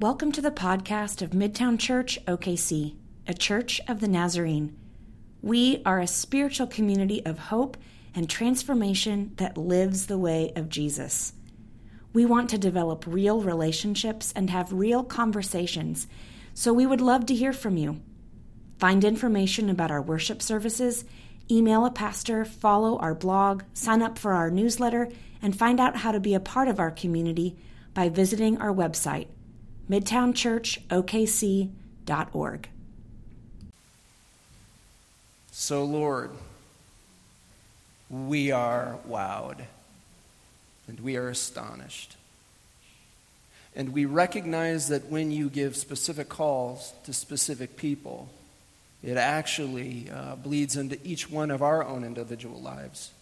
Welcome to the podcast of Midtown Church OKC, a church of the Nazarene. We are a spiritual community of hope and transformation that lives the way of Jesus. We want to develop real relationships and have real conversations, so we would love to hear from you. Find information about our worship services, email a pastor, follow our blog, sign up for our newsletter, and find out how to be a part of our community by visiting our website, midtownchurchokc.org. So, Lord, we are wowed and we are astonished. And we recognize that when you give specific calls to specific people, it actually uh, bleeds into each one of our own individual lives.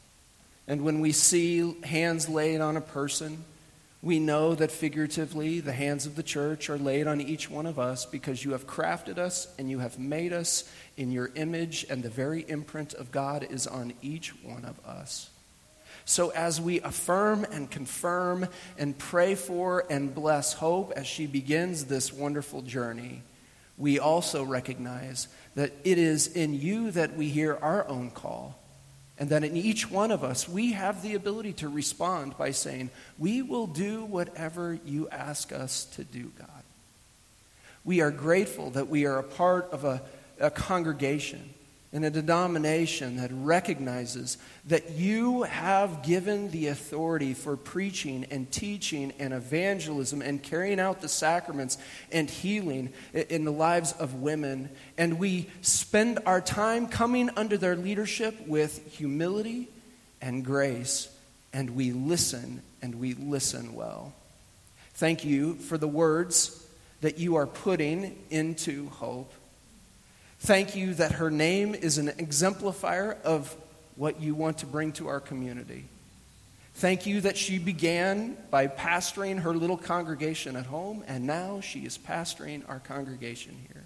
And when we see hands laid on a person, we know that figuratively the hands of the church are laid on each one of us because you have crafted us and you have made us in your image, and the very imprint of God is on each one of us. So, as we affirm and confirm and pray for and bless Hope as she begins this wonderful journey, we also recognize that it is in you that we hear our own call and that in each one of us, we have the ability to respond by saying, We will do whatever you ask us to do, God. We are grateful that we are a part of a, a congregation in a denomination that recognizes that you have given the authority for preaching and teaching and evangelism and carrying out the sacraments and healing in the lives of women. And we spend our time coming under their leadership with humility and grace, and we listen and we listen well. Thank you for the words that you are putting into hope. Thank you that her name is an exemplifier of what you want to bring to our community. Thank you that she began by pastoring her little congregation at home, and now she is pastoring our congregation here.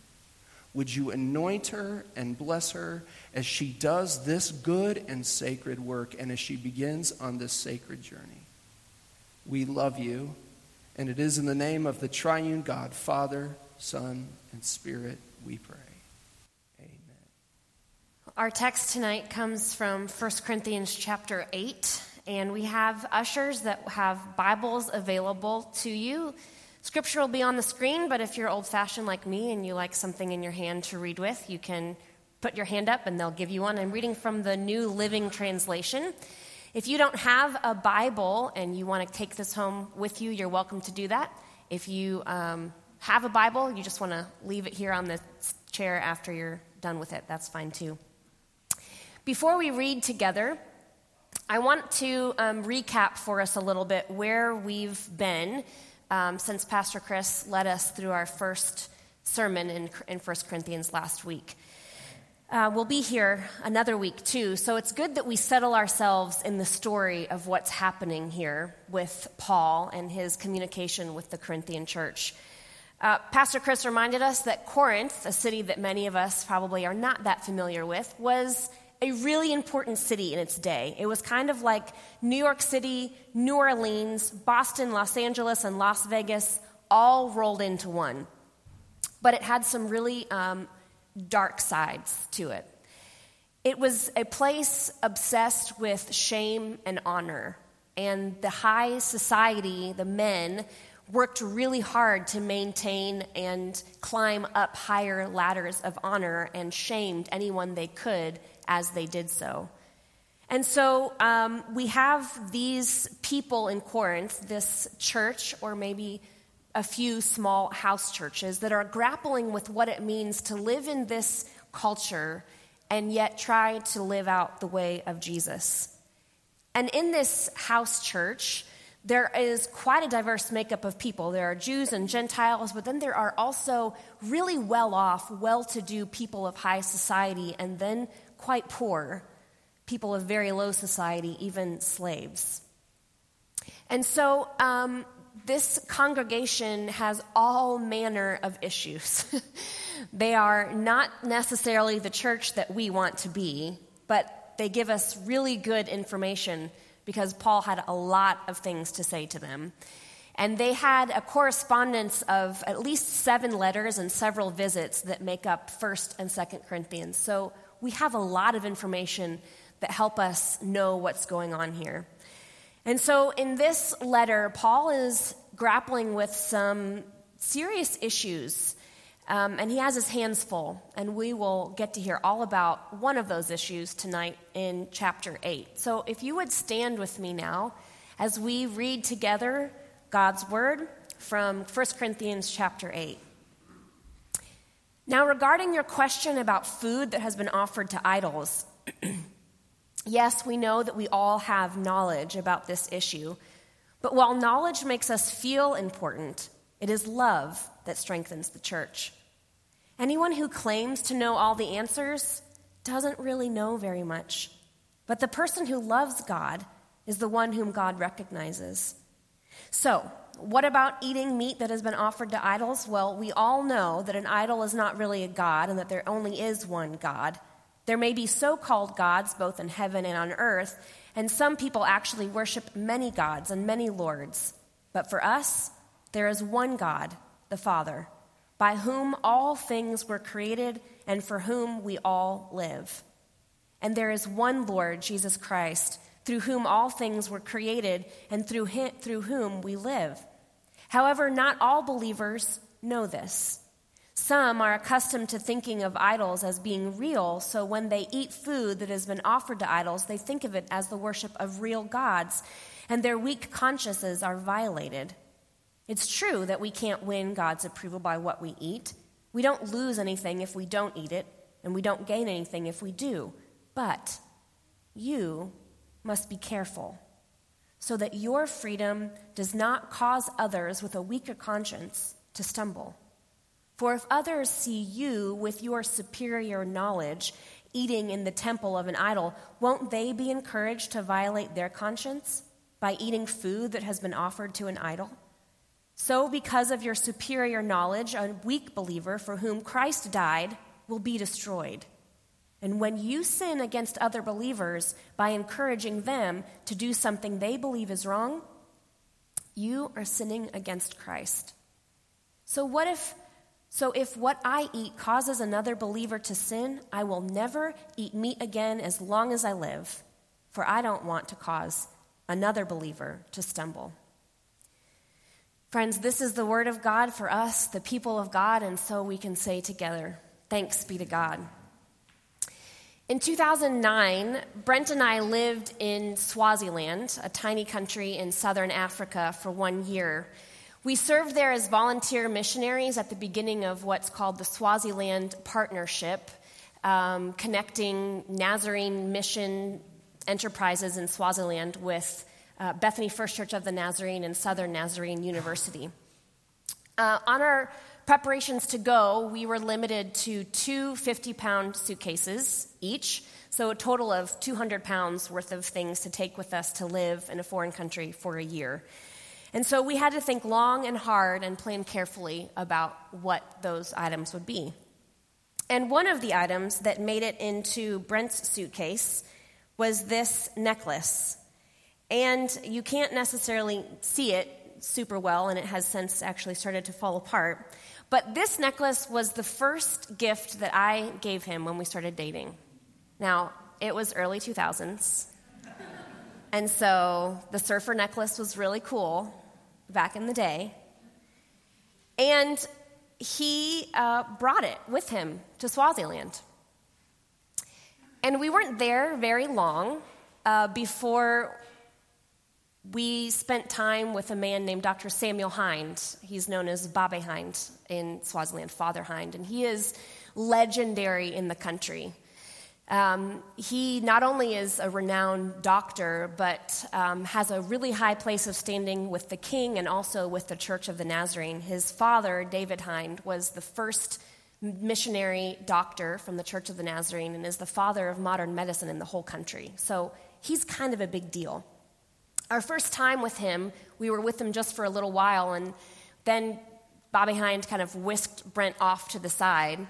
Would you anoint her and bless her as she does this good and sacred work and as she begins on this sacred journey? We love you, and it is in the name of the triune God, Father, Son, and Spirit, we pray. Our text tonight comes from 1 Corinthians chapter 8, and we have ushers that have Bibles available to you. Scripture will be on the screen, but if you're old fashioned like me and you like something in your hand to read with, you can put your hand up and they'll give you one. I'm reading from the New Living Translation. If you don't have a Bible and you want to take this home with you, you're welcome to do that. If you um, have a Bible, you just want to leave it here on the chair after you're done with it, that's fine too. Before we read together, I want to um, recap for us a little bit where we've been um, since Pastor Chris led us through our first sermon in, in 1 Corinthians last week. Uh, we'll be here another week too, so it's good that we settle ourselves in the story of what's happening here with Paul and his communication with the Corinthian church. Uh, Pastor Chris reminded us that Corinth, a city that many of us probably are not that familiar with, was a really important city in its day. It was kind of like New York City, New Orleans, Boston, Los Angeles, and Las Vegas all rolled into one. But it had some really um, dark sides to it. It was a place obsessed with shame and honor. And the high society, the men, worked really hard to maintain and climb up higher ladders of honor and shamed anyone they could as they did so. And so um, we have these people in Corinth, this church, or maybe a few small house churches, that are grappling with what it means to live in this culture and yet try to live out the way of Jesus. And in this house church, there is quite a diverse makeup of people. There are Jews and Gentiles, but then there are also really well off, well to do people of high society, and then quite poor, people of very low society, even slaves. And so um, this congregation has all manner of issues. they are not necessarily the church that we want to be, but they give us really good information because Paul had a lot of things to say to them. And they had a correspondence of at least seven letters and several visits that make up 1st and 2nd Corinthians. So we have a lot of information that help us know what's going on here. And so in this letter, Paul is grappling with some serious issues. Um, and he has his hands full, and we will get to hear all about one of those issues tonight in chapter 8. So, if you would stand with me now as we read together God's word from 1 Corinthians chapter 8. Now, regarding your question about food that has been offered to idols, yes, we know that we all have knowledge about this issue. But while knowledge makes us feel important, it is love that strengthens the church. Anyone who claims to know all the answers doesn't really know very much. But the person who loves God is the one whom God recognizes. So, what about eating meat that has been offered to idols? Well, we all know that an idol is not really a God and that there only is one God. There may be so called gods both in heaven and on earth, and some people actually worship many gods and many lords. But for us, there is one God, the Father, by whom all things were created and for whom we all live. And there is one Lord, Jesus Christ, through whom all things were created and through, him, through whom we live. However, not all believers know this. Some are accustomed to thinking of idols as being real, so when they eat food that has been offered to idols, they think of it as the worship of real gods, and their weak consciences are violated. It's true that we can't win God's approval by what we eat. We don't lose anything if we don't eat it, and we don't gain anything if we do. But you must be careful so that your freedom does not cause others with a weaker conscience to stumble. For if others see you with your superior knowledge eating in the temple of an idol, won't they be encouraged to violate their conscience by eating food that has been offered to an idol? So, because of your superior knowledge, a weak believer for whom Christ died will be destroyed. And when you sin against other believers by encouraging them to do something they believe is wrong, you are sinning against Christ. So, what if so if what I eat causes another believer to sin, I will never eat meat again as long as I live, for I don't want to cause another believer to stumble. Friends, this is the word of God for us, the people of God, and so we can say together, Thanks be to God. In 2009, Brent and I lived in Swaziland, a tiny country in southern Africa, for one year. We served there as volunteer missionaries at the beginning of what's called the Swaziland Partnership, um, connecting Nazarene mission enterprises in Swaziland with uh, Bethany First Church of the Nazarene and Southern Nazarene University. Uh, on our preparations to go, we were limited to two 50 pound suitcases each, so a total of 200 pounds worth of things to take with us to live in a foreign country for a year. And so we had to think long and hard and plan carefully about what those items would be. And one of the items that made it into Brent's suitcase was this necklace. And you can't necessarily see it super well, and it has since actually started to fall apart. But this necklace was the first gift that I gave him when we started dating. Now, it was early 2000s. And so the surfer necklace was really cool back in the day. And he uh, brought it with him to Swaziland. And we weren't there very long uh, before we spent time with a man named Dr. Samuel Hynd. He's known as Babe Hynd in Swaziland, Father Hynd, and he is legendary in the country. Um, he not only is a renowned doctor, but um, has a really high place of standing with the king and also with the Church of the Nazarene. His father, David Hynd, was the first missionary doctor from the Church of the Nazarene and is the father of modern medicine in the whole country. So he's kind of a big deal. Our first time with him, we were with him just for a little while, and then Bobby Hynd kind of whisked Brent off to the side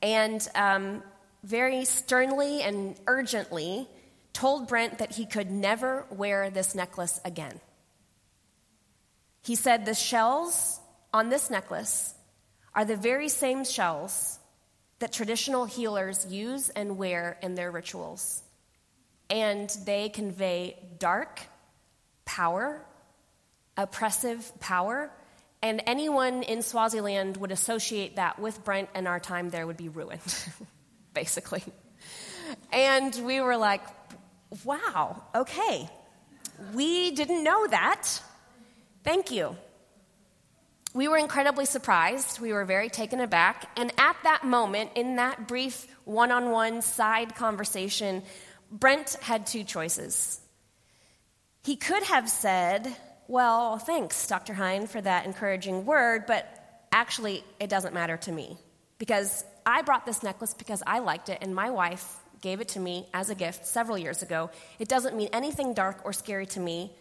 and um, very sternly and urgently told Brent that he could never wear this necklace again. He said, The shells on this necklace are the very same shells that traditional healers use and wear in their rituals. And they convey dark power, oppressive power, and anyone in Swaziland would associate that with Brent, and our time there would be ruined, basically. And we were like, wow, okay. We didn't know that. Thank you. We were incredibly surprised. We were very taken aback. And at that moment, in that brief one on one side conversation, Brent had two choices. He could have said, Well, thanks, Dr. Hynd, for that encouraging word, but actually, it doesn't matter to me because I brought this necklace because I liked it, and my wife gave it to me as a gift several years ago. It doesn't mean anything dark or scary to me,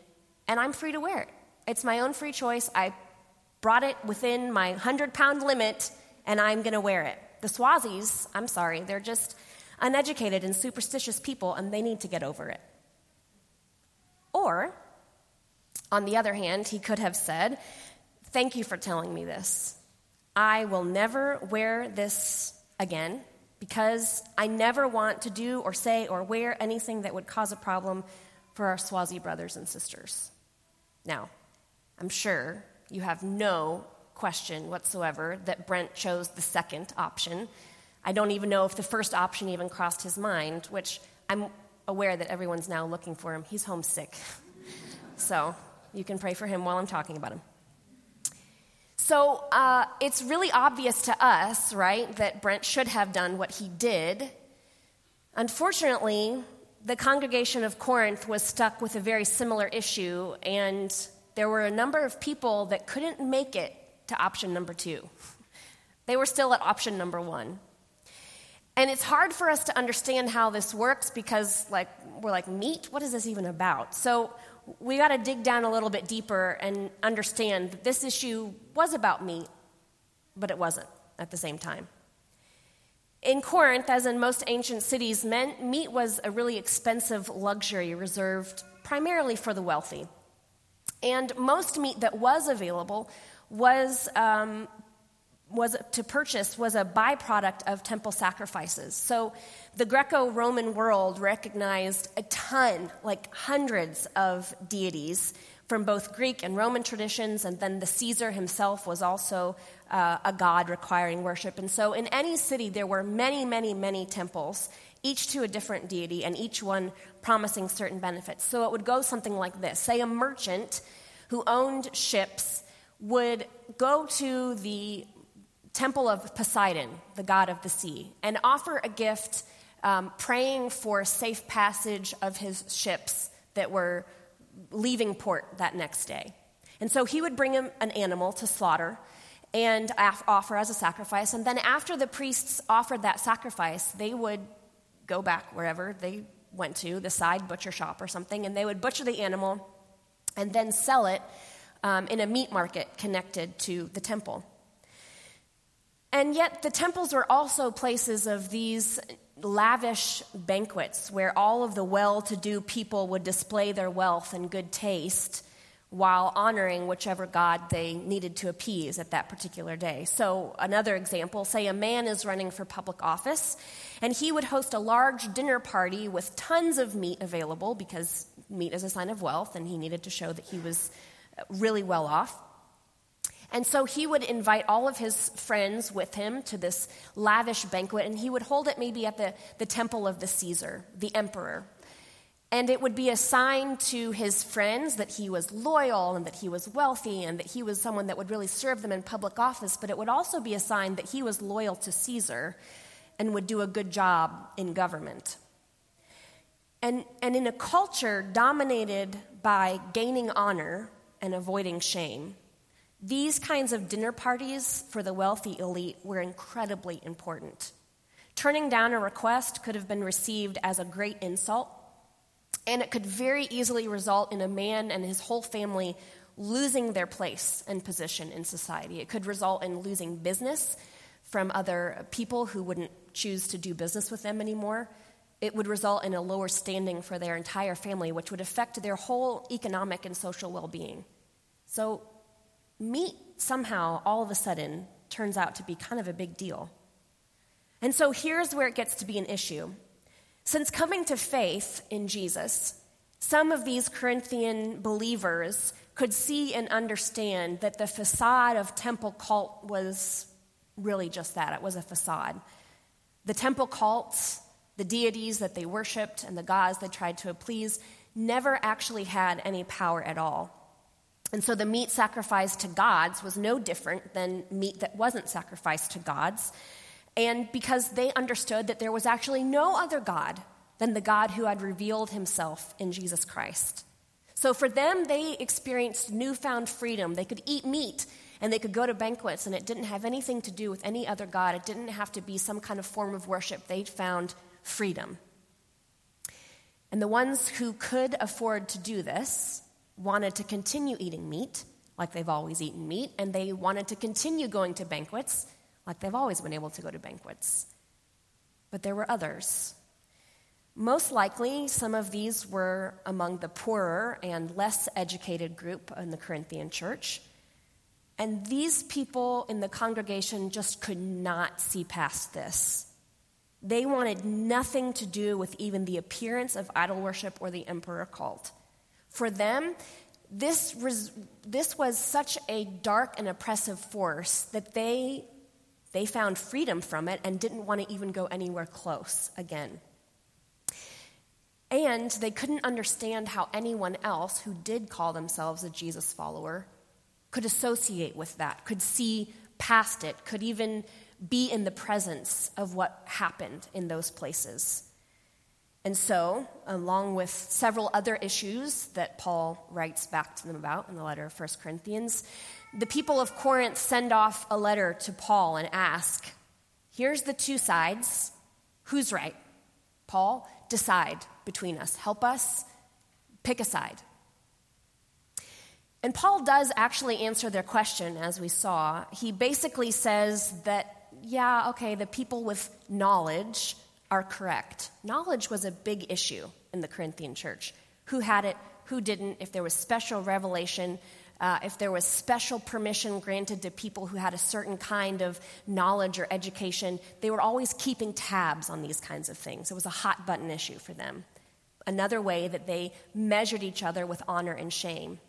and I'm free to wear it. It's my own free choice. I brought it within my 100 pound limit, and I'm going to wear it. The Swazis, I'm sorry, they're just uneducated and superstitious people, and they need to get over it. Or, on the other hand, he could have said, Thank you for telling me this. I will never wear this again because I never want to do or say or wear anything that would cause a problem for our Swazi brothers and sisters. Now, I'm sure you have no question whatsoever that Brent chose the second option. I don't even know if the first option even crossed his mind, which I'm aware that everyone's now looking for him. He's homesick. so you can pray for him while I'm talking about him. So uh, it's really obvious to us, right, that Brent should have done what he did. Unfortunately, the congregation of Corinth was stuck with a very similar issue, and there were a number of people that couldn't make it to option number two. They were still at option number one. And it's hard for us to understand how this works because, like, we're like, meat? What is this even about? So we got to dig down a little bit deeper and understand that this issue was about meat, but it wasn't at the same time. In Corinth, as in most ancient cities, meat was a really expensive luxury reserved primarily for the wealthy. And most meat that was available was, um, was to purchase was a byproduct of temple sacrifices. So the Greco Roman world recognized a ton, like hundreds of deities from both Greek and Roman traditions, and then the Caesar himself was also uh, a god requiring worship. And so in any city, there were many, many, many temples, each to a different deity, and each one promising certain benefits. So it would go something like this Say a merchant who owned ships would go to the temple of Poseidon, the god of the sea, and offer a gift um, praying for safe passage of his ships that were leaving port that next day. And so he would bring him an animal to slaughter and offer as a sacrifice. And then after the priests offered that sacrifice, they would go back wherever they went to, the side butcher shop or something, and they would butcher the animal and then sell it um, in a meat market connected to the temple. And yet, the temples were also places of these lavish banquets where all of the well to do people would display their wealth and good taste while honoring whichever god they needed to appease at that particular day. So, another example say a man is running for public office, and he would host a large dinner party with tons of meat available because meat is a sign of wealth, and he needed to show that he was really well off. And so he would invite all of his friends with him to this lavish banquet, and he would hold it maybe at the, the temple of the Caesar, the emperor. And it would be a sign to his friends that he was loyal and that he was wealthy and that he was someone that would really serve them in public office, but it would also be a sign that he was loyal to Caesar and would do a good job in government. And, and in a culture dominated by gaining honor and avoiding shame, these kinds of dinner parties for the wealthy elite were incredibly important. Turning down a request could have been received as a great insult, and it could very easily result in a man and his whole family losing their place and position in society. It could result in losing business from other people who wouldn't choose to do business with them anymore it would result in a lower standing for their entire family, which would affect their whole economic and social well being. So meat somehow, all of a sudden, turns out to be kind of a big deal. And so here's where it gets to be an issue. Since coming to faith in Jesus, some of these Corinthian believers could see and understand that the facade of temple cult was really just that it was a facade. The temple cults, the deities that they worshiped, and the gods they tried to please never actually had any power at all. And so the meat sacrificed to gods was no different than meat that wasn't sacrificed to gods. And because they understood that there was actually no other God than the God who had revealed himself in Jesus Christ. So for them, they experienced newfound freedom. They could eat meat and they could go to banquets, and it didn't have anything to do with any other God. It didn't have to be some kind of form of worship. They found freedom. And the ones who could afford to do this wanted to continue eating meat, like they've always eaten meat, and they wanted to continue going to banquets, like they've always been able to go to banquets. But there were others. Most likely, some of these were among the poorer and less educated group in the Corinthian church. And these people in the congregation just could not see past this. They wanted nothing to do with even the appearance of idol worship or the emperor cult. For them, this was, this was such a dark and oppressive force that they, they found freedom from it and didn't want to even go anywhere close again. And they couldn't understand how anyone else who did call themselves a Jesus follower could associate with that, could see past it, could even be in the presence of what happened in those places. And so, along with several other issues that Paul writes back to them about in the letter of 1 Corinthians, the people of Corinth send off a letter to Paul and ask, Here's the two sides. Who's right? Paul, decide between us. Help us pick a side. And Paul does actually answer their question, as we saw. He basically says that, yeah, okay, the people with knowledge are correct. Knowledge was a big issue in the Corinthian church. Who had it, who didn't, if there was special revelation, uh, if there was special permission granted to people who had a certain kind of knowledge or education, they were always keeping tabs on these kinds of things. It was a hot button issue for them. Another way that they measured each other with honor and shame.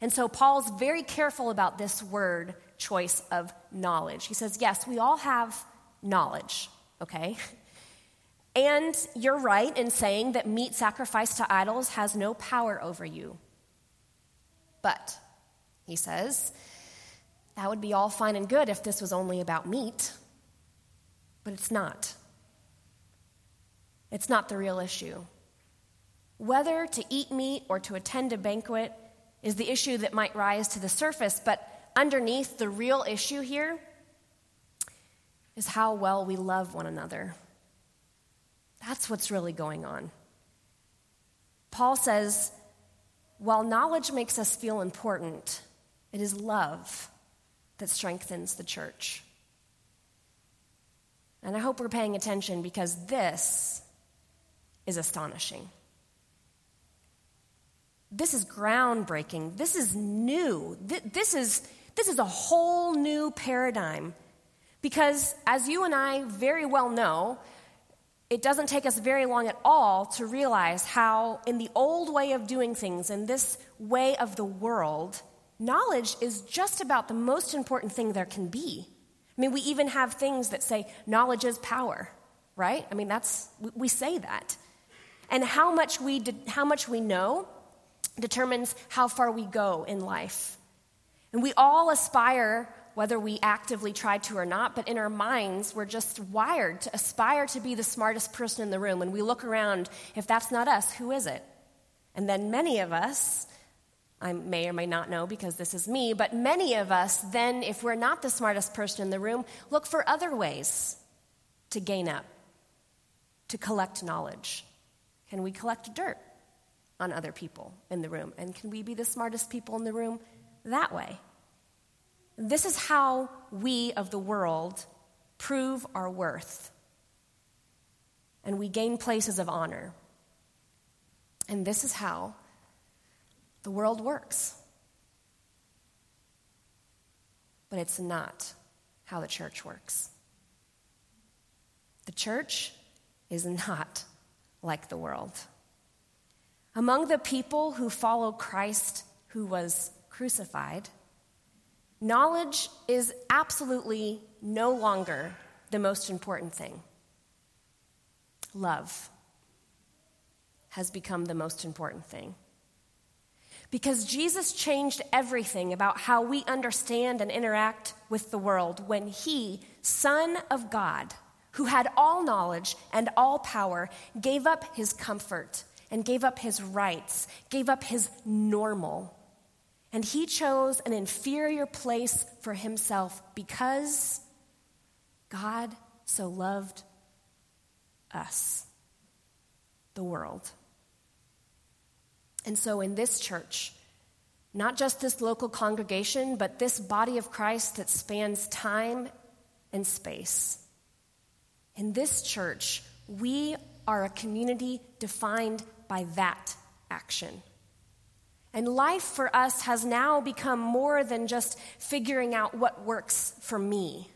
And so Paul's very careful about this word choice of knowledge. He says, Yes, we all have knowledge, okay? And you're right in saying that meat sacrificed to idols has no power over you. But, he says, that would be all fine and good if this was only about meat. But it's not. It's not the real issue. Whether to eat meat or to attend a banquet is the issue that might rise to the surface, but underneath the real issue here is how well we love one another. That's what's really going on. Paul says, while knowledge makes us feel important, it is love that strengthens the church. And I hope we're paying attention because this is astonishing. This is groundbreaking. This is new. This is, this is a whole new paradigm. Because, as you and I very well know, it doesn't take us very long at all to realize how, in the old way of doing things, in this way of the world, knowledge is just about the most important thing there can be. I mean, we even have things that say knowledge is power, right? I mean, that's, we say that. And how much we, how much we know determines how far we go in life. And we all aspire whether we actively try to or not, but in our minds, we're just wired to aspire to be the smartest person in the room. When we look around, if that's not us, who is it? And then many of us, I may or may not know because this is me, but many of us then, if we're not the smartest person in the room, look for other ways to gain up, to collect knowledge. Can we collect dirt on other people in the room? And can we be the smartest people in the room that way? This is how we of the world prove our worth. And we gain places of honor. And this is how the world works. but it's not how the church works. The church is not like the world. Among the people who follow Christ who was crucified, knowledge is absolutely no longer the most important thing. Love has become the most important thing. Because Jesus changed everything about how we understand and interact with the world when He, Son of God, who had all knowledge and all power, gave up His comfort and gave up His rights, gave up His normal. And He chose an inferior place for Himself because God so loved us, the world. And so, in this church, not just this local congregation, but this body of Christ that spans time and space, in this church, we are a community defined by that action. And life for us has now become more than just figuring out what works for me.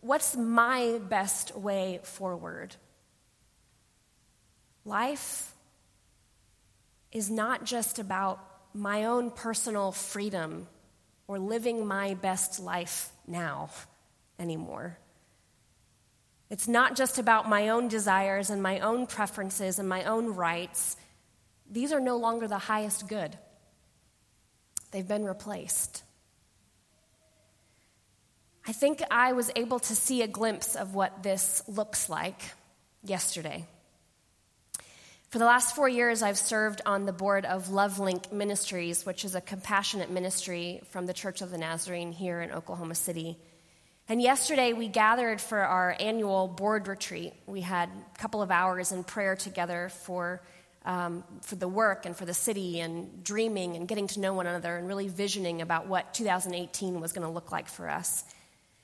What's my best way forward? Life is not just about my own personal freedom or living my best life now anymore. It's not just about my own desires and my own preferences and my own rights. These are no longer the highest good, they've been replaced. I think I was able to see a glimpse of what this looks like yesterday. For the last four years, I've served on the board of LoveLink Ministries, which is a compassionate ministry from the Church of the Nazarene here in Oklahoma City. And yesterday, we gathered for our annual board retreat. We had a couple of hours in prayer together for, um, for the work and for the city, and dreaming and getting to know one another, and really visioning about what 2018 was going to look like for us.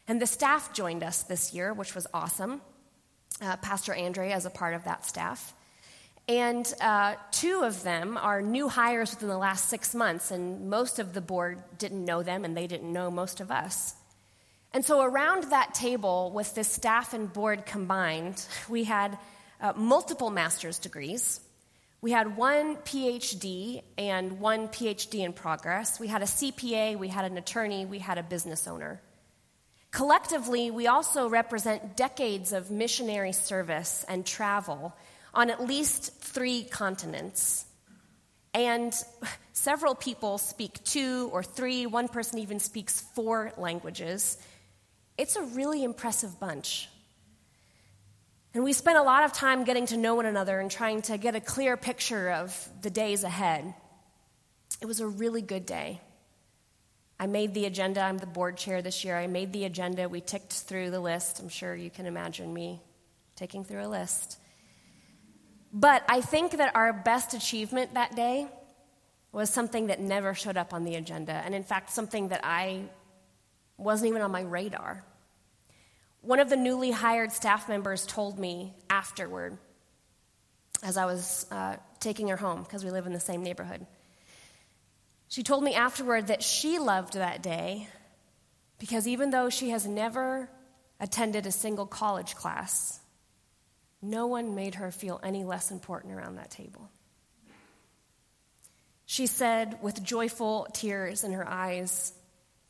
And the staff joined us this year, which was awesome. Uh, Pastor Andre as a part of that staff. And uh, two of them are new hires within the last six months, and most of the board didn't know them, and they didn't know most of us. And so, around that table, with the staff and board combined, we had uh, multiple master's degrees. We had one PhD and one PhD in progress. We had a CPA, we had an attorney, we had a business owner. Collectively, we also represent decades of missionary service and travel on at least three continents. And several people speak two or three, one person even speaks four languages. It's a really impressive bunch. And we spent a lot of time getting to know one another and trying to get a clear picture of the days ahead. It was a really good day. I made the agenda. I'm the board chair this year. I made the agenda. We ticked through the list. I'm sure you can imagine me taking through a list. But I think that our best achievement that day was something that never showed up on the agenda, and in fact, something that I wasn't even on my radar. One of the newly hired staff members told me afterward, as I was uh, taking her home, because we live in the same neighborhood. She told me afterward that she loved that day because even though she has never attended a single college class, no one made her feel any less important around that table. She said with joyful tears in her eyes,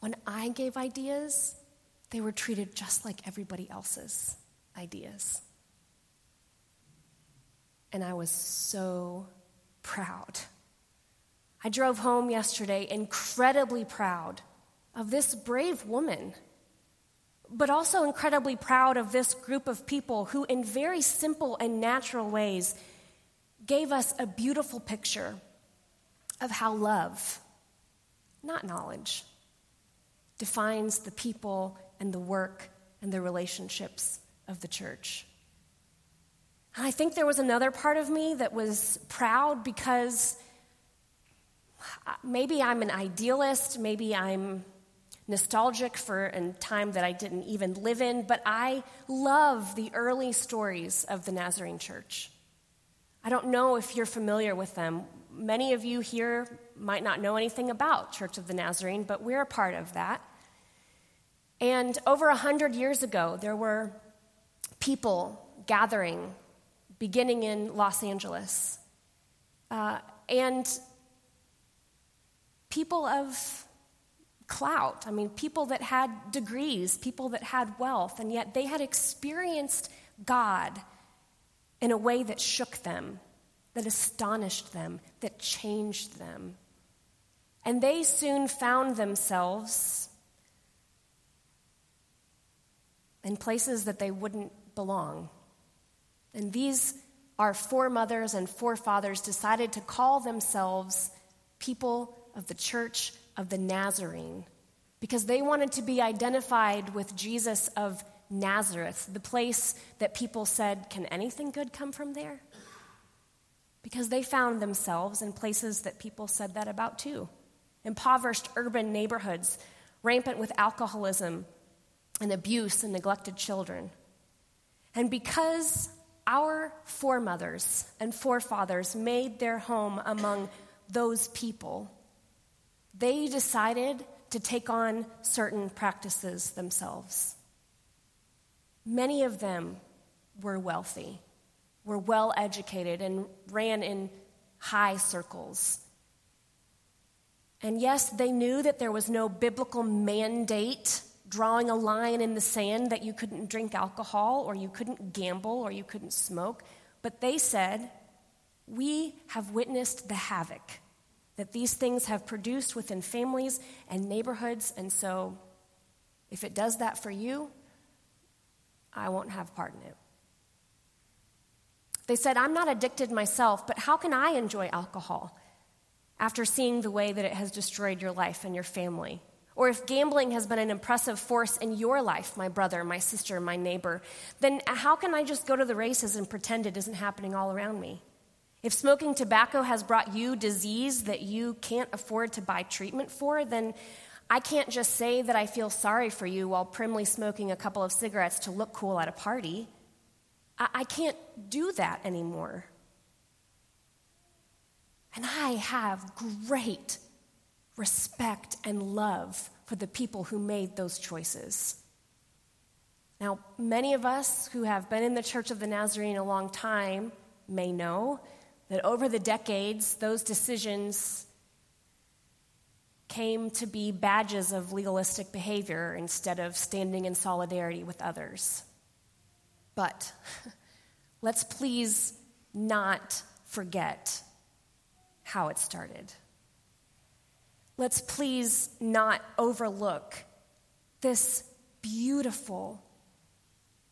When I gave ideas, they were treated just like everybody else's ideas. And I was so proud. I drove home yesterday incredibly proud of this brave woman but also incredibly proud of this group of people who, in very simple and natural ways, gave us a beautiful picture of how love, not knowledge, defines the people and the work and the relationships of the church. And I think there was another part of me that was proud because uh, maybe I'm an idealist, maybe I'm nostalgic for a time that I didn't even live in, but I love the early stories of the Nazarene church. I don't know if you're familiar with them. Many of you here might not know anything about Church of the Nazarene, but we're a part of that. And over a hundred years ago, there were people gathering, beginning in Los Angeles. Uh, and people of clout. I mean, people that had degrees, people that had wealth, and yet they had experienced God in a way that shook them, that astonished them, that changed them. And they soon found themselves in places that they wouldn't belong. And these, our foremothers and forefathers, decided to call themselves people of the church of the Nazarene because they wanted to be identified with Jesus of Nazareth, the place that people said, Can anything good come from there? Because they found themselves in places that people said that about too impoverished urban neighborhoods, rampant with alcoholism and abuse and neglected children. And because our foremothers and forefathers made their home among those people, they decided to take on certain practices themselves. Many of them were wealthy, were well educated, and ran in high circles. And yes, they knew that there was no biblical mandate drawing a line in the sand that you couldn't drink alcohol or you couldn't gamble or you couldn't smoke. But they said, We have witnessed the havoc that these things have produced within families and neighborhoods. And so, if it does that for you, I won't have part in it. They said, I'm not addicted myself, but how can I enjoy alcohol after seeing the way that it has destroyed your life and your family? Or if gambling has been an impressive force in your life, my brother, my sister, my neighbor, then how can I just go to the races and pretend it isn't happening all around me? If smoking tobacco has brought you disease that you can't afford to buy treatment for, then I can't just say that I feel sorry for you while primly smoking a couple of cigarettes to look cool at a party. I, I can't do that anymore. And I have great respect and love for the people who made those choices. Now, many of us who have been in the Church of the Nazarene a long time may know that over the decades, those decisions came to be badges of legalistic behavior instead of standing in solidarity with others. But let's please not forget how it started let's please not overlook this beautiful,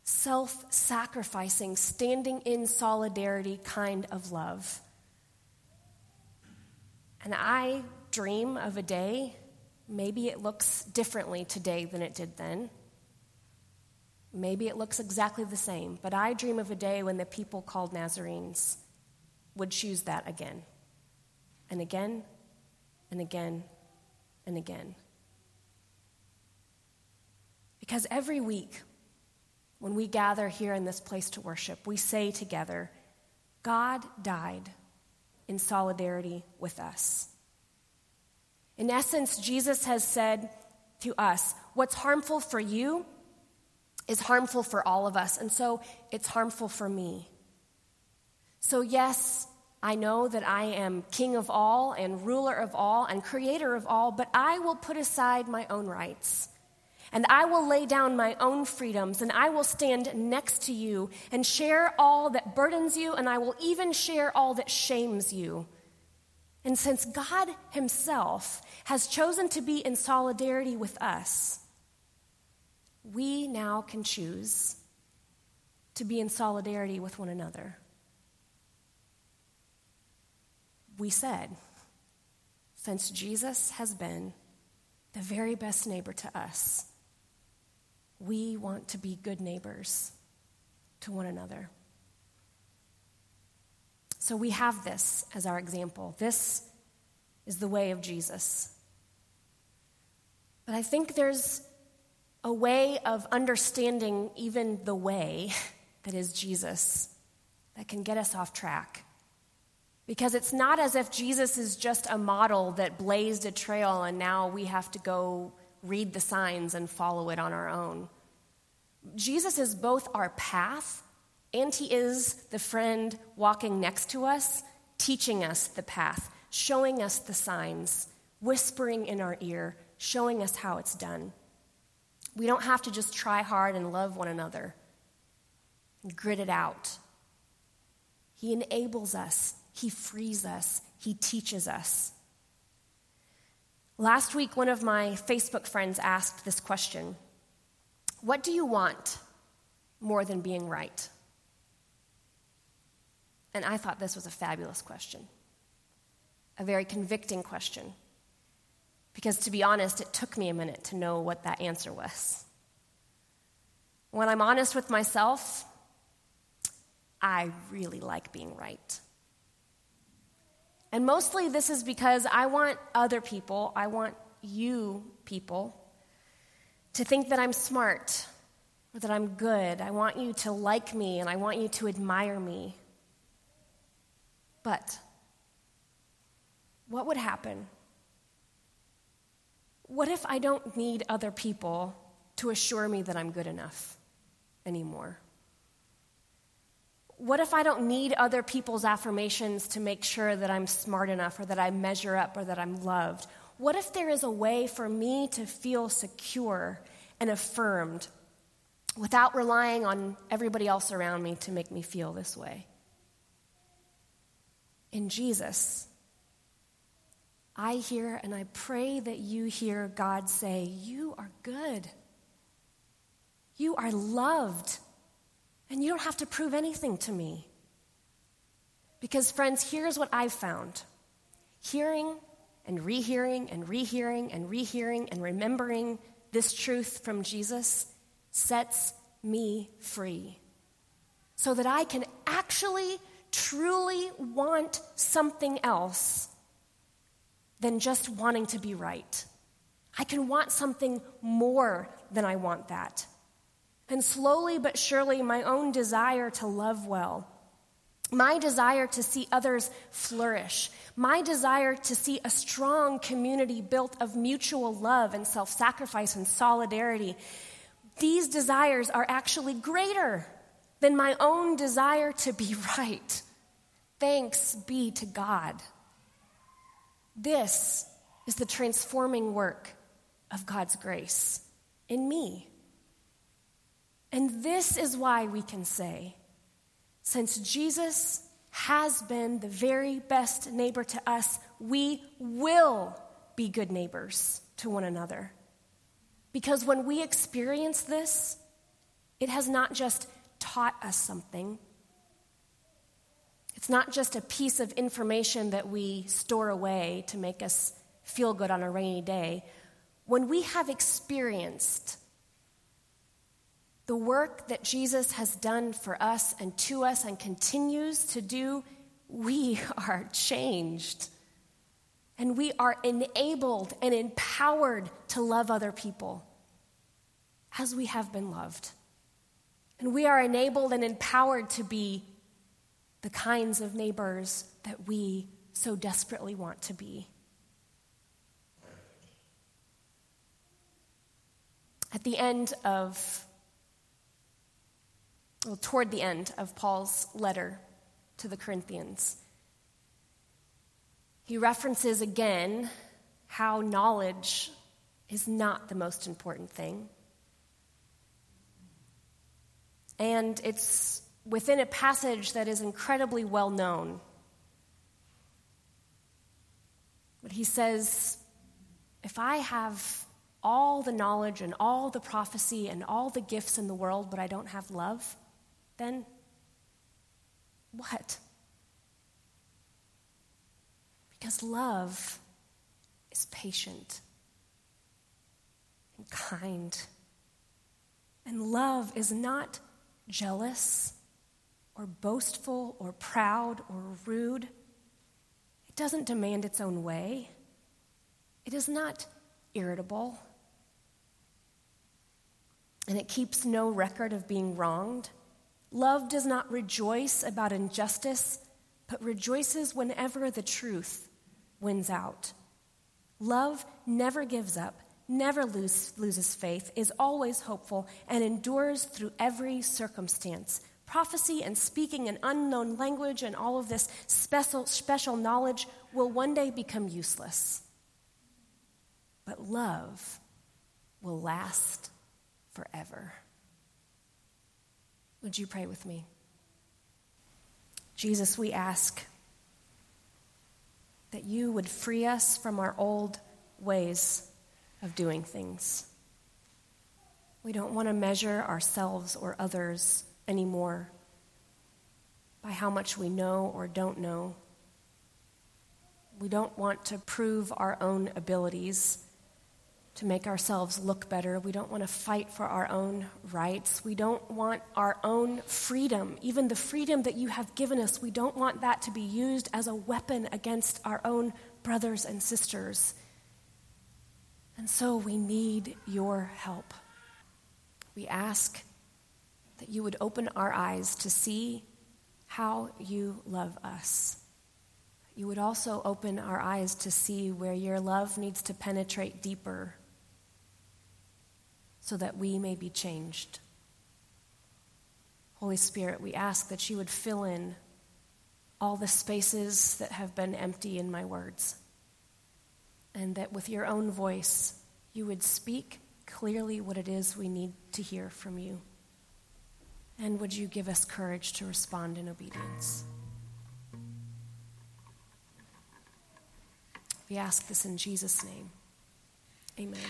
self sacrificing, standing in solidarity kind of love. And I dream of a day, maybe it looks differently today than it did then. Maybe it looks exactly the same, but I dream of a day when the people called Nazarenes would choose that again and again and again and again. Because every week, when we gather here in this place to worship, we say together, God died in solidarity with us. In essence, Jesus has said to us, What's harmful for you is harmful for all of us, and so it's harmful for me. So, yes, I know that I am king of all and ruler of all and creator of all, but I will put aside my own rights. And I will lay down my own freedoms, and I will stand next to you and share all that burdens you, and I will even share all that shames you. And since God Himself has chosen to be in solidarity with us, we now can choose to be in solidarity with one another. We said, since Jesus has been the very best neighbor to us, we want to be good neighbors to one another. So we have this as our example. This is the way of Jesus. But I think there's a way of understanding even the way that is Jesus that can get us off track. Because it's not as if Jesus is just a model that blazed a trail and now we have to go read the signs and follow it on our own. Jesus is both our path and he is the friend walking next to us, teaching us the path, showing us the signs, whispering in our ear, showing us how it's done. We don't have to just try hard and love one another, grit it out. He enables us, He frees us, He teaches us. Last week, one of my Facebook friends asked this question What do you want more than being right? And I thought this was a fabulous question, a very convicting question. Because to be honest, it took me a minute to know what that answer was. When I'm honest with myself, I really like being right. And mostly this is because I want other people, I want you people, to think that I'm smart or that I'm good. I want you to like me and I want you to admire me. But what would happen? What if I don't need other people to assure me that I'm good enough anymore? What if I don't need other people's affirmations to make sure that I'm smart enough or that I measure up or that I'm loved? What if there is a way for me to feel secure and affirmed without relying on everybody else around me to make me feel this way? In Jesus, I hear and I pray that you hear God say, You are good. You are loved. And you don't have to prove anything to me. Because, friends, here's what I've found hearing and rehearing and rehearing and rehearing and remembering this truth from Jesus sets me free. So that I can actually, truly want something else than just wanting to be right. I can want something more than I want that. And slowly but surely, my own desire to love well, my desire to see others flourish, my desire to see a strong community built of mutual love and self sacrifice and solidarity, these desires are actually greater than my own desire to be right. Thanks be to God. This is the transforming work of God's grace in me. And this is why we can say, since Jesus has been the very best neighbor to us, we will be good neighbors to one another. Because when we experience this, it has not just taught us something. It's not just a piece of information that we store away to make us feel good on a rainy day. When we have experienced the work that Jesus has done for us and to us and continues to do, we are changed. And we are enabled and empowered to love other people as we have been loved. And we are enabled and empowered to be the kinds of neighbors that we so desperately want to be. At the end of well, toward the end of Paul's letter to the Corinthians. He references again how knowledge is not the most important thing. And it's within a passage that is incredibly well known. But he says, if I have all the knowledge and all the prophecy and all the gifts in the world, but I don't have love, then what? Because love is patient and kind. And love is not jealous or boastful or proud or rude. It doesn't demand its own way. It is not irritable. And it keeps no record of being wronged. Love does not rejoice about injustice, but rejoices whenever the truth wins out. Love never gives up, never lose, loses faith, is always hopeful, and endures through every circumstance. Prophecy and speaking an unknown language and all of this special, special knowledge will one day become useless. But love will last forever. Would you pray with me? Jesus, we ask that you would free us from our old ways of doing things. We don't want to measure ourselves or others anymore by how much we know or don't know. We don't want to prove our own abilities to make ourselves look better. We don't want to fight for our own rights. We don't want our own freedom, even the freedom that you have given us. We don't want that to be used as a weapon against our own brothers and sisters. And so we need your help. We ask that you would open our eyes to see how you love us. You would also open our eyes to see where your love needs to penetrate deeper so that we may be changed. Holy Spirit, we ask that you would fill in all the spaces that have been empty in my words and that with your own voice, you would speak clearly what it is we need to hear from you. And would you give us courage to respond in obedience? We ask this in Jesus' name. Amen.